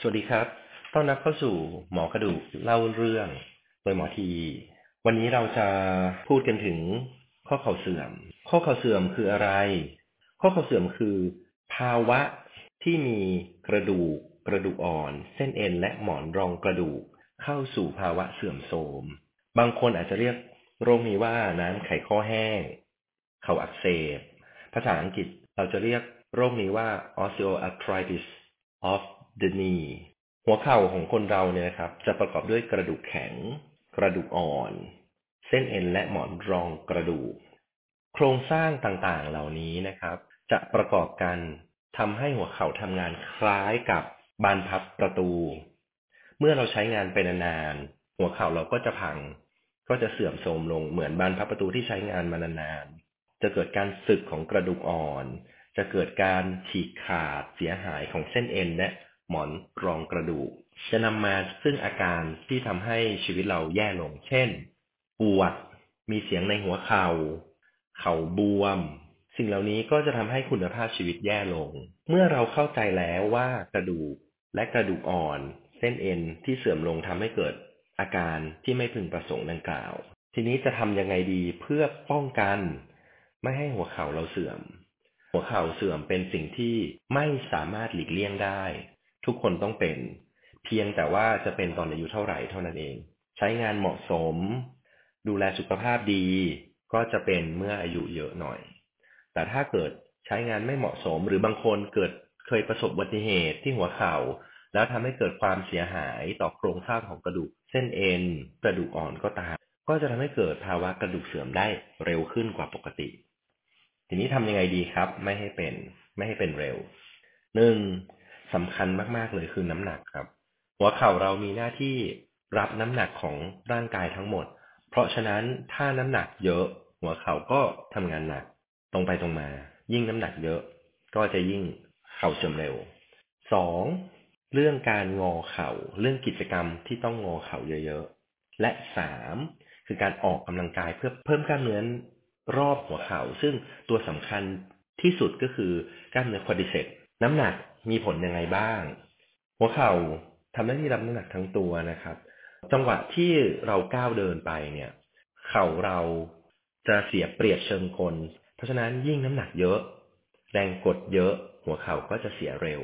สวัสดีครับ ต้อนรับเข้าสู่หมอกระดูกเล่าเรื่องโดยหมอที วันนี้เราจะพูดกันถึงข้อเข่าเสื่อม ข้อเข่าเสื่อมคืออะไร ข้อเข่าเสื่อมคือ ภาวะที่มีกระดูก กระดูกอ่อน เส้นเอ็นและหมอนรองกระดูก เข้าสู่ภาวะเสื่อมโทรม บางคนอาจจะเรียกโรคนี้ว่าน้ำไขข้อแห้ง เข่าอักเสบ ภาษาอังกฤษเราจะเรียกโรคนี้ว่า osteoarthritis of the knee หัวเข่าของคนเราเนี่ยนะครับ จะประกอบด้วยกระดูกแข็ง กระดูกอ่อน เส้นเอ็นและหมอนรองกระดูก โครงสร้างต่างๆ เหล่านี้นะครับ จะประกอบกันทำให้หัวเข่าทำงานคล้ายกับบานพับประตู เมื่อเราใช้งานไปนานๆหัวเข่าเราก็จะพัง ก็จะเสื่อมโทรมลงเหมือนบานพับประตูที่ใช้งานมานานๆจะเกิดการสึกของกระดูกอ่อน จะเกิดการฉีกขาดเสียหายของเส้นเอ็นและ หมอนรองกระดูก จะนำมาซึ่งอาการที่ทำให้ชีวิตเราแย่ลง เช่น ปวด มีเสียงในหัวเขา่า เข่าบวม สิ่งเหล่านี้ก็จะทำให้คุณภาพชีวิตแย่ลง เมื่อเราเข้าใจแล้วว่ากระดูกและกระดูกอ่อน เส้นเอ็นที่เสื่อมลงทำให้เกิดอาการที่ไม่พึงประสงค์ดังกล่าว ทีนี้จะทำยังไงดีเพื่อป้องกัน ไม่ให้หัวเข่าเราเสื่อม หัวเข่าเสื่อมเป็นสิ่งที่ไม่สามารถหลีกเลี่ยงได้ ทุกคนต้องเป็น เพียงแต่ว่าจะเป็นตอนอายุเท่าไหร่เท่านั้นเอง ใช้งานเหมาะสม ดูแลสุขภาพดี ก็จะเป็นเมื่ออายุเยอะหน่อย แต่ถ้าเกิดใช้งานไม่เหมาะสม หรือบางคนเกิดเคยประสบอุบัติเหตุที่หัวเข่า แล้วทำให้เกิดความเสียหายต่อโครงสร้างของกระดูก เส้นเอ็นกระดูกอ่อนก็ตาม ก็จะทำให้เกิดภาวะกระดูกเสื่อมได้เร็วขึ้นกว่าปกติ ทีนี้ทำยังไงดีครับ ไม่ให้เป็น ไม่ให้เป็นเร็วหนึ่ง สำคัญมากๆเลยคือน้ำหนักครับ หัวเข่าเรามีหน้าที่รับน้ำหนักของร่างกายทั้งหมด เพราะฉะนั้นถ้าน้ำหนักเยอะ หัวเข่าก็ทำงานหนัก ตรงไปตรงมา ยิ่งน้ำหนักเยอะ ก็จะยิ่งเข่าเสื่อมเร็วสองเรื่องการงอเข่า เรื่องกิจกรรมที่ต้องงอเข่าเยอะๆ และสามคือการออกกำลังกายเพื่อเพิ่มกล้ามเนื้อรอบหัวเข่า ซึ่งตัวสำคัญที่สุดก็คือกล้ามเนื้อควอดิเซปน้ำหนัก มีผลยังไงบ้าง หัวเข่าทำหน้าที่รับน้ำหนักทั้งตัวนะครับ จังหวะที่เราก้าวเดินไปเนี่ย เข่าเราจะเสียเปรียบเชิงกลเพราะฉะนั้นยิ่งน้ำหนักเยอะ แรงกดเยอะ หัวเข่าก็จะเสียเร็ว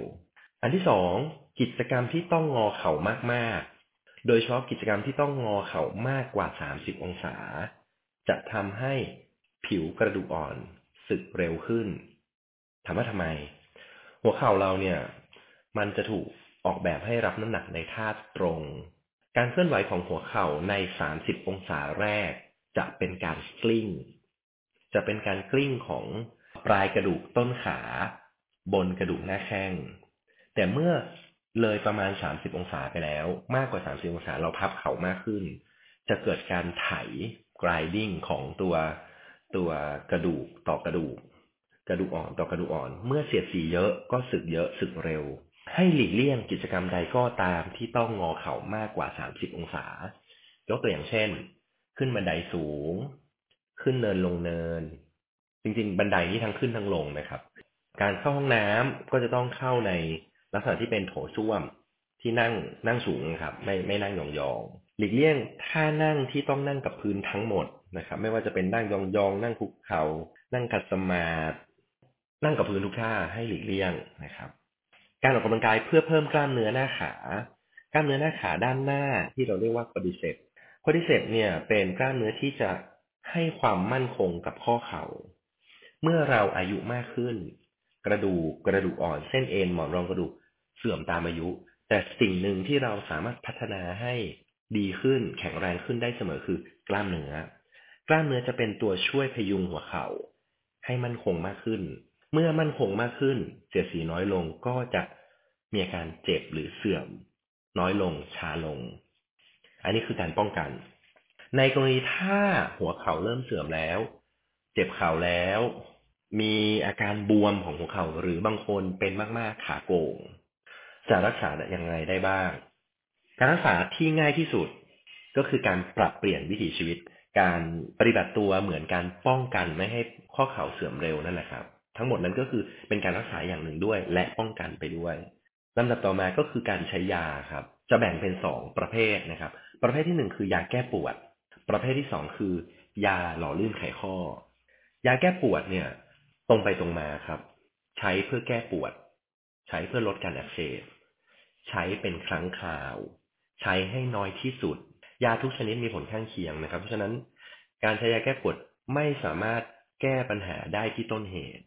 อันที่สองกิจกรรมที่ต้องงอเข่ามากๆ โดยเฉพาะกิจกรรมที่ต้องงอเข่ามากกว่า 30 องศา จะทำให้ผิวกระดูกอ่อนสึกเร็วขึ้น ถามว่าทำไม หัวเข่าเราเนี่ย มันจะถูกออกแบบให้รับน้ำหนักในท่าตรง การเคลื่อนไหวของหัวเข่าใน 30 องศาแรก จะเป็นการกลิ้ง จะเป็นการกลิ้งของปลายกระดูกต้นขา บนกระดูกหน้าแข้ง แต่เมื่อเลยประมาณ 30 องศาไปแล้ว มากกว่า 30 องศาเราพับเข่ามากขึ้น จะเกิดการไถ grinding ของตัวตัวกระดูกต่อกระดูก กระดูกอ่อนต่อกระดูกอ่อน เมื่อเสียดสีเยอะก็สึกเยอะสึกเร็ว ให้หลีกเลี่ยงกิจกรรมใดก็ตามที่ต้องงอเข่ามากกว่า 30 องศา ยกตัวอย่างเช่น ขึ้นบันไดสูง ขึ้นเนินลงเนิน จริงๆ บันไดนี่ทั้งขึ้นทั้งลงนะครับ การเข้าห้องน้ำก็จะต้องเข้าในลักษณะที่เป็นโถส้วมที่นั่งนั่งสูงครับ ไม่ไม่นั่งยองๆหลีกเลี่ยงท่านั่งที่ต้องนั่งกับพื้นทั้งหมดนะครับ ไม่ว่าจะเป็นนั่งยองๆนั่งคุกเขา่านั่งขัดสมาธิ นั่งกับพื้นทุกท่าให้หลีกเลี่ยงนะครับ การออกกำลังกายเพื่อเพิ่มกล้ามเนื้อหน้าขา กล้ามเนื้อหน้าขาด้านหน้าที่เราเรียกว่าคอดิเซปคอดิเซปเนี่ยเป็นกล้ามเนื้อที่จะให้ความมั่นคงกับข้อเขา่า เมื่อเราอายุมากขึ้น กระดูกกระดูกอ่อนเส้นเอ็นหมอนรองกระดูกเสื่อมตามอายุ แต่สิ่งหนึ่งที่เราสามารถพัฒนาให้ดีขึ้นแข็งแรงขึ้นได้เสมอคือกล้ามเนื้อ กล้ามเนื้อจะเป็นตัวช่วยพยุงหัวเขา่าให้มั่นคงมากขึ้น เมื่อมั่นคงมากขึ้น เสียสีน้อยลงก็จะมีอาการเจ็บหรือเสื่อม น้อยลงช้าลง อันนี้คือการป้องกัน ในกรณีถ้าหัวเข่าเริ่มเสื่อมแล้ว เจ็บเข่าแล้ว มีอาการบวมของหัวเข่าหรือบางคนเป็นมากๆขาโกงจะรักษาอย่างไรได้บ้าง การรักษาที่ง่ายที่สุดก็คือการปรับเปลี่ยนวิถีชีวิต การปฏิบัติตัวเหมือนการป้องกันไม่ให้ข้อเข่าเสื่อมเร็วนั่นแหละครับ ทั้งหมดนั้นก็คือเป็นการรักษาอย่างหนึ่งด้วย และป้องกันไปด้วยลำดับต่อมาก็คือการใช้ยาครับ จะแบ่งเป็นสองประเภทนะครับ ประเภทที่หนึ่งคือยาแก้ปวด ประเภทที่สองคือ ยาหล่อลื่นไขข้อ ยาแก้ปวดเนี่ย ตรงไปตรงมาครับ ใช้เพื่อแก้ปวด ใช้เพื่อลดการอักเสบใช้เป็นครั้งคราว ใช้ให้น้อยที่สุด ยาทุกชนิดมีผลข้างเคียงนะครับ เพราะฉะนั้น การใช้ยาแก้ปวดไม่สามารถแก้ปัญหาได้ที่ต้นเหตุ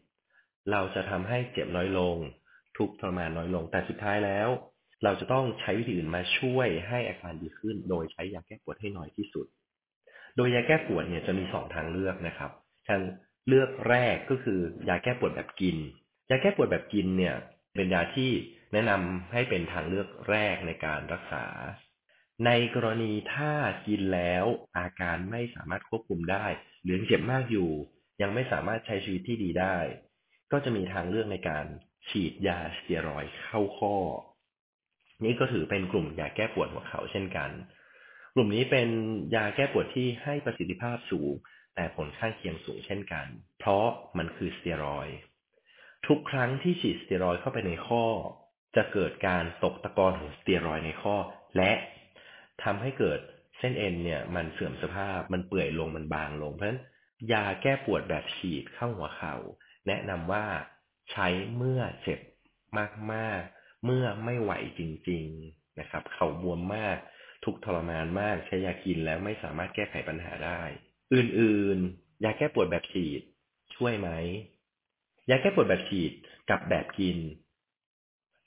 เราจะทำให้เจ็บน้อยลง ทุกทรมานน้อยลง แต่สุดท้ายแล้ว เราจะต้องใช้วิธีอื่นมาช่วยให้อาการดีขึ้น โดยใช้ยาแก้ปวดให้น้อยที่สุด โดยยาแก้ปวดเนี่ยจะมีสองทางเลือกนะครับ ทางเลือกแรกก็คือยาแก้ปวดแบบกิน ยาแก้ปวดแบบกินเนี่ยเป็นยาที่แนะนำให้เป็นทางเลือกแรกในการรักษา ในกรณีถ้ากินแล้วอาการไม่สามารถควบคุมได้ หรือเจ็บมากอยู่ ยังไม่สามารถใช้ชีวิตที่ดีได้ ก็จะมีทางเลือกในการฉีดยาสเตียรอยเข้าข้อ นี่ก็ถือเป็นกลุ่มยาแก้ปวดหัวเข่าเช่นกัน กลุ่มนี้เป็นยาแก้ปวดที่ให้ประสิทธิภาพสูง แต่ผลข้างเคียงสูงเช่นกัน เพราะมันคือสเตียรอยทุกครั้งที่ฉีดสเตียรอยเข้าไปในข้อ จะเกิดการตกตะกอนของสเตียรอยในข้อ และทำให้เกิดเส้นเอ็นเนี่ยมันเสื่อมสภาพมันเปื่อยลงมันบางลงเพราะฉะนั้นยาแก้ปวดแบบฉีดเข้าหัวเขา่า แนะนำว่าใช้เมื่อเจ็บมากๆ เมื่อไม่ไหวจริง ๆนะครับ เข่าบวมมาก ทุกทรมานมากใช้ยากินแล้วไม่สามารถแก้ไขปัญหาได้ อื่นๆ ยาแก้ปวดแบบฉีด ช่วยไหมยาแก้ปวดแบบฉีดกับแบบกิน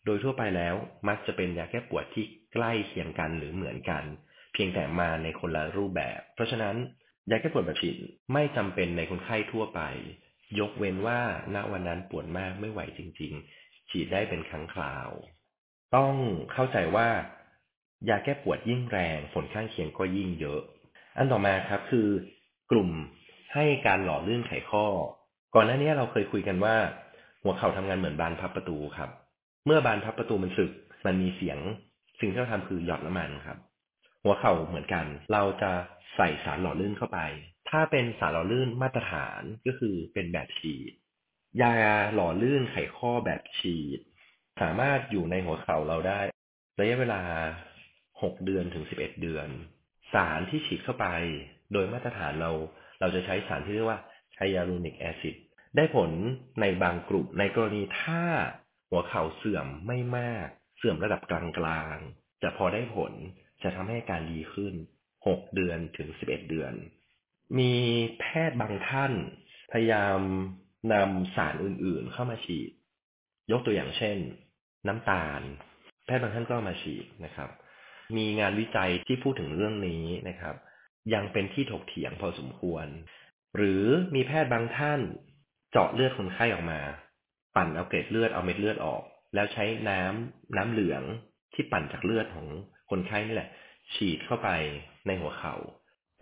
โดยทั่วไปแล้วมักจะเป็นยาแก้ปวดที่ใกล้เคียงกันหรือเหมือนกัน เพียงแต่มาในคนละรูปแบบ เพราะฉะนั้นยาแก้ปวดแบบฉีดไม่จำเป็นในคนไข้ทั่วไป ยกเว้นว่าณวันนั้นปวดมากไม่ไหวจริง ๆ ฉีดได้เป็นครั้งคราว ต้องเข้าใจว่ายาแก้ปวดยิ่งแรงผลข้างเคียงก็ยิ่งเยอะ อันต่อมาครับคือกลุ่มให้การหล่อลื่นไขข้อ ก่อนหน้านี้เราเคยคุยกันว่า หัวเข่าทำงานเหมือนบานพับประตูครับ เมื่อบานพับประตูมันสึก มันมีเสียงสิ่งที่เราทำคือหยอดน้ำมันครับ หัวเข่าเหมือนกัน เราจะใส่สารหล่อลื่นเข้าไป ถ้าเป็นสารหล่อลื่นมาตรฐานก็คือเป็นแบบฉีด ยาหล่อลื่นไขข้อแบบฉีด สามารถอยู่ในหัวเข่าเราได้ ระยะเวลา 6 เดือนถึง 11 เดือน สารที่ฉีดเข้าไป โดยมาตรฐานเรา เราจะใช้สารที่เรียกว่าไฮยาลูนิกแอซิด ได้ผลในบางกลุ่ม ในกรณีถ้าหัวเข่าเสื่อมไม่มาก เสื่อมระดับกลางๆ จะพอได้ผล จะทำให้การดีขึ้น 6 เดือนถึง 11 เดือน มีแพทย์บางท่าน พยายามนำสารอื่นๆ เข้ามาฉีด ยกตัวอย่างเช่น น้ำตาล แพทย์บางท่านก็มาฉีดนะครับ มีงานวิจัยที่พูดถึงเรื่องนี้นะครับ ยังเป็นที่ถกเถียงพอสมควร หรือมีแพทย์บางท่านเจาะเลือดคนไข้ออกมา ปั่นเอาเกล็ดเลือดเอาเม็ดเลือดออก แล้วใช้น้ำน้ำเหลืองที่ปั่นจากเลือดของ คนไข้นี่แหละ ฉีดเข้าไปในหัวเขา่า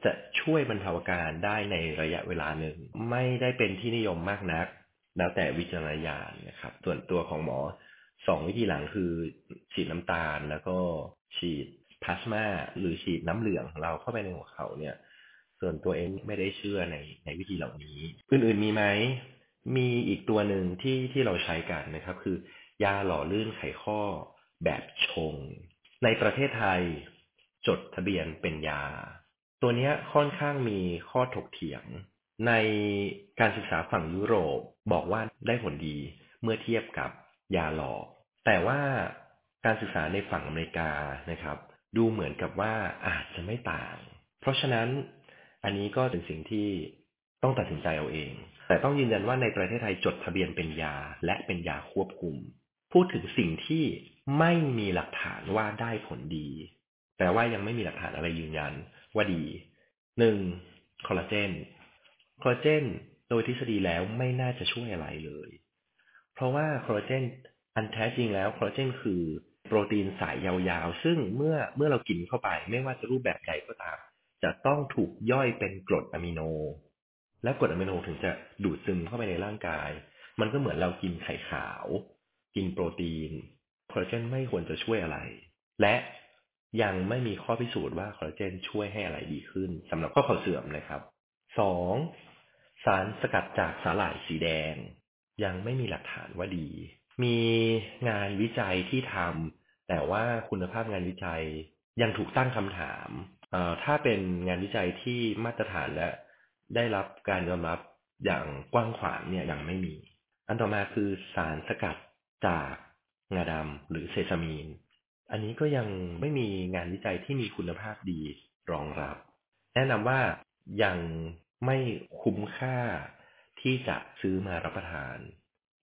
จะช่วยบรรเทาอาการได้ในระยะเวลาหนึ่ง ไม่ได้เป็นที่นิยมมากนัก แล้วแต่วิจารณญาณนะครับ ส่วนตัวของหมอสองวิธีหลังคือ ฉีดน้ำตาลแล้วก็ฉีดพลาสมาหรือฉีดน้ำเหลืองของเราเข้าไปในหัวเขาเนี่ย ส่วนตัวเองไม่ได้เชื่อในในวิธีเหล่านี้ อื่นๆมีไหมมีอีกตัวหนึ่งที่ที่เราใช้กันนะครับ คือยาหล่อลื่นไขข้อแบบชง ในประเทศไทย จดทะเบียนเป็นยา ตัวนี้ค่อนข้างมีข้อถกเถียง ในการศึกษาฝั่งยุโรปบอกว่าได้ผลดีเมื่อเทียบกับยาหลอก แต่ว่าการศึกษาในฝั่งอเมริกานะครับ ดูเหมือนกับว่าอาจจะไม่ต่าง เพราะฉะนั้นอันนี้ก็เป็นสิ่งที่ต้องตัดสินใจเอาเอง แต่ต้องยืนยันว่าในประเทศไทยจดทะเบียนเป็นยาและเป็นยาควบคุม พูดถึงสิ่งที่ ไม่มีหลักฐานว่าได้ผลดี แต่ว่ายังไม่มีหลักฐานอะไรยืนยันว่าดีหนึ่งคอลลาเจนคอลลาเจนโดยทฤษฎีแล้วไม่น่าจะช่วยอะไรเลย เพราะว่าคอลลาเจนอันแท้จริงแล้วคอลลาเจนคือโปรตีนสายยาวๆ ซึ่งเมื่อเมื่อเรากินเข้าไป ไม่ว่าจะรูปแบบใดก็ตาม จะต้องถูกย่อยเป็นกรดอะมิโน และกรดอะมิโนถึงจะดูดซึมเข้าไปในร่างกาย มันก็เหมือนเรากินไข่ขาว กินโปรตีน คอลลาเจนไม่ควรจะช่วยอะไร และยังไม่มีข้อพิสูจน์ว่าคอลลาเจนช่วยให้อะไรดีขึ้นสำหรับข้อเข่าเสื่อมนะครับสองสารสกัดจากสาหร่ายสีแดง ยังไม่มีหลักฐานว่าดี มีงานวิจัยที่ทำแต่ว่าคุณภาพงานวิจัยยังถูกตั้งคำถามถ้าเป็นงานวิจัยที่มาตรฐานและได้รับการยอมรับอย่างกว้างขวางเนี่ยยังไม่มี อันต่อมาคือสารสกัดจาก งาดำหรือเซซามีน อันนี้ก็ยังไม่มีงานวิจัยที่มีคุณภาพดีรองรับ แนะนำว่ายังไม่คุ้มค่าที่จะซื้อมารับประทาน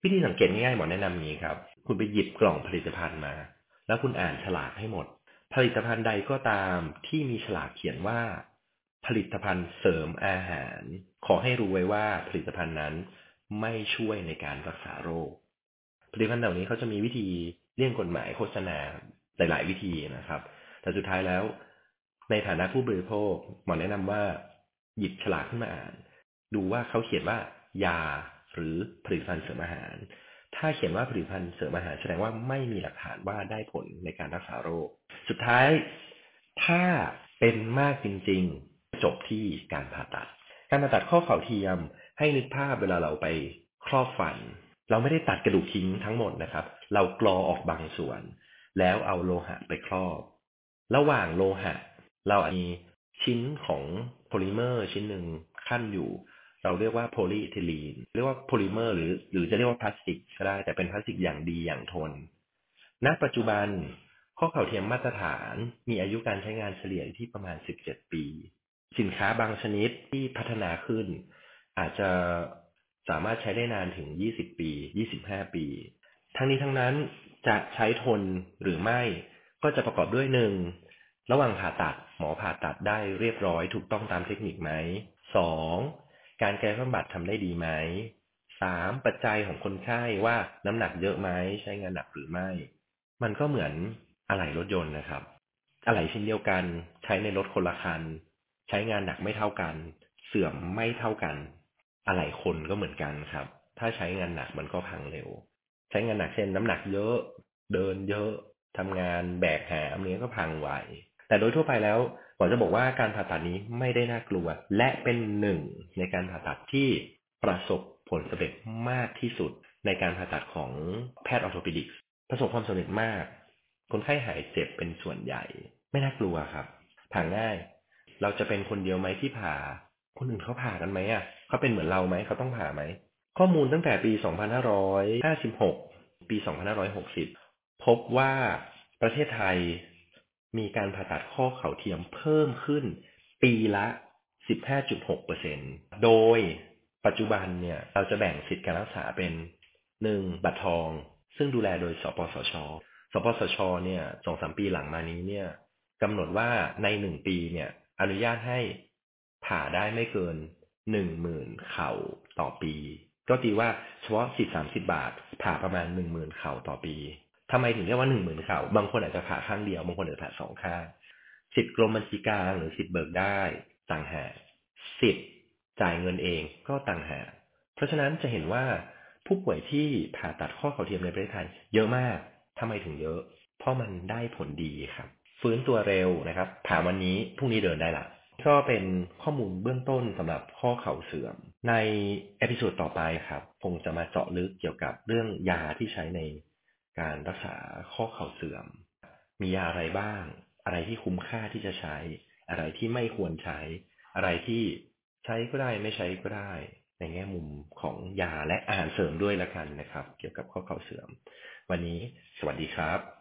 วิธีสังเกตง่ายๆหมอแนะนำนี้ครับ คุณไปหยิบกล่องผลิตภัณฑ์มา แล้วคุณอ่านฉลากให้หมด ผลิตภัณฑ์ใดก็ตามที่มีฉลากเขียนว่า ผลิตภัณฑ์เสริมอาหาร ขอให้รู้ไว้ว่าผลิตภัณฑ์นั้นไม่ช่วยในการรักษาโรค ผลิตภัณฑ์เหล่านี้เขาจะมีวิธีเลี่ยงกฎหมายโฆษณาหลาย ๆ วิธีนะครับ แต่สุดท้ายแล้ว ในฐานะผู้บริโภคหมอแนะนำว่าหยิบฉลากขึ้นมาอ่าน ดูว่าเขาเขียนว่ายาหรือผลิตภัณฑ์เสริมอาหาร ถ้าเขียนว่าผลิตภัณฑ์เสริมอาหารแสดงว่าไม่มีหลักฐานว่าได้ผลในการรักษาโรค สุดท้าย ถ้าเป็นมากจริง ๆ จบที่การผ่าตัด การผ่าตัดข้อเข่าเทียมให้นึกภาพเวลาเราไปครอบฟัน เราไม่ได้ตัดกระดูกทิ้งทั้งหมดนะครับ เรากรอออกบางส่วน แล้วเอาโลหะไปครอบ ระหว่างโลหะ เรามีชิ้นของโพลิเมอร์ชิ้นหนึ่งคั่นอยู่ เราเรียกว่าโพลีเอทิลีนเรียกว่าโพลิเมอร์หรือหรือจะเรียกว่าพลาสติกก็ได้แต่เป็นพลาสติกอย่างดีอย่างทนณปัจจุบันข้อเข่าเทียมมาตรฐานมีอายุการใช้งานเฉลี่ยที่ประมาณ 17 ปี สินค้าบางชนิดที่พัฒนาขึ้น อาจจะ สามารถใช้ได้นานถึง 20 ปี 25 ปี ทั้งนี้ทั้งนั้นจะใช้ทนหรือไม่ก็จะประกอบด้วยหนึ่งระหว่างผ่าตัดหมอผ่าตัดได้เรียบร้อยถูกต้องตามเทคนิคไหมสองการแก้บำบัดทำได้ดีไหมสามปัจจัยของคนไข้ว่าน้ำหนักเยอะไหมใช้งานหนักหรือไม่ มันก็เหมือนอะไหล่รถยนต์นะครับ อะไหล่ชิ้นเดียวกัน ใช้ในรถคนละคัน ใช้งานหนักไม่เท่ากัน เสื่อมไม่เท่ากัน อะไหล่คนก็เหมือนกันครับ ถ้าใช้งานหนักมันก็พังเร็ว ใช้งานหนักเช่น น้ำหนักเยอะ เดินเยอะทำงานแบกหามนี้ก็พังไวแต่โดยทั่วไปแล้วหมอจะบอกว่าการผ่าตัดนี้ไม่ได้น่ากลัว และเป็นหนึ่งในการผ่าตัดที่ประสบผลสำเร็จมากที่สุดในการผ่าตัดของแพทย์ออร์โทปิดิกส์ประสบความสำเร็จมาก คนไข้หายเจ็บเป็นส่วนใหญ่ ไม่น่ากลัวครับผ่าง่าย เราจะเป็นคนเดียวไหมที่ผ่า คนอื่นเขาผ่ากันไหมอะ เขาเป็นเหมือนเราไหมเขาต้องผ่าไหม ข้อมูลตั้งแต่ปี 2556 ปี 2560 พบว่าประเทศไทยมีการผ่าตัดข้อเข่าเทียมเพิ่มขึ้น ปีละ 15.6%โดยปัจจุบันเนี่ยเราจะแบ่งสิทธิการรักษาเป็น 1. บัตรทอง ซึ่งดูแลโดย สปสช สปสช เนี่ยสองสามปีหลังมานี้เนี่ยกำหนดว่าในหนึ่งปีเนี่ยอนุญาตให้ผ่าได้ไม่เกิน หนึ่งหมื่นเข่าต่อปี ก็ตีว่าเฉพาะสิทธิ์สามสิบาท ผ่าประมาณหนึ่งหมื่นเข่าต่อปีทำไมถึงเรียกว่าหนึ่งหมื่นเข่า บางคนอาจจะผ่าข้างเดียว บางคนอาจจะผ่าสองข้างสิทธิ์กรมบัญชีกลางหรือสิทธิ์เบิกได้ต่างหากสิทธิ์จ่ายเงินเองก็ต่างหากเพราะฉะนั้นจะเห็นว่าผู้ป่วยที่ผ่าตัดข้อเข่าเทียมในประเทศไทย เยอะมากทำไมถึงเยอะ เพราะมันได้ผลดีครับ ฟื้นตัวเร็วนะครับผ่าวันนี้พรุ่งนี้เดินได้ละ ก็เป็นข้อมูลเบื้องต้นสำหรับข้อเข่าเสื่อม ใน episode ต่อไปครับ คงจะมาเจาะลึกเกี่ยวกับเรื่องยาที่ใช้ในการรักษาข้อเข่าเสื่อม มียาอะไรบ้าง อะไรที่คุ้มค่าที่จะใช้ อะไรที่ไม่ควรใช้ อะไรที่ใช้ก็ได้ไม่ใช้ก็ได้ ในแง่มุมของยาและอาหารเสริมด้วยละกันนะครับ เกี่ยวกับข้อเข่าเสื่อม วันนี้สวัสดีครับ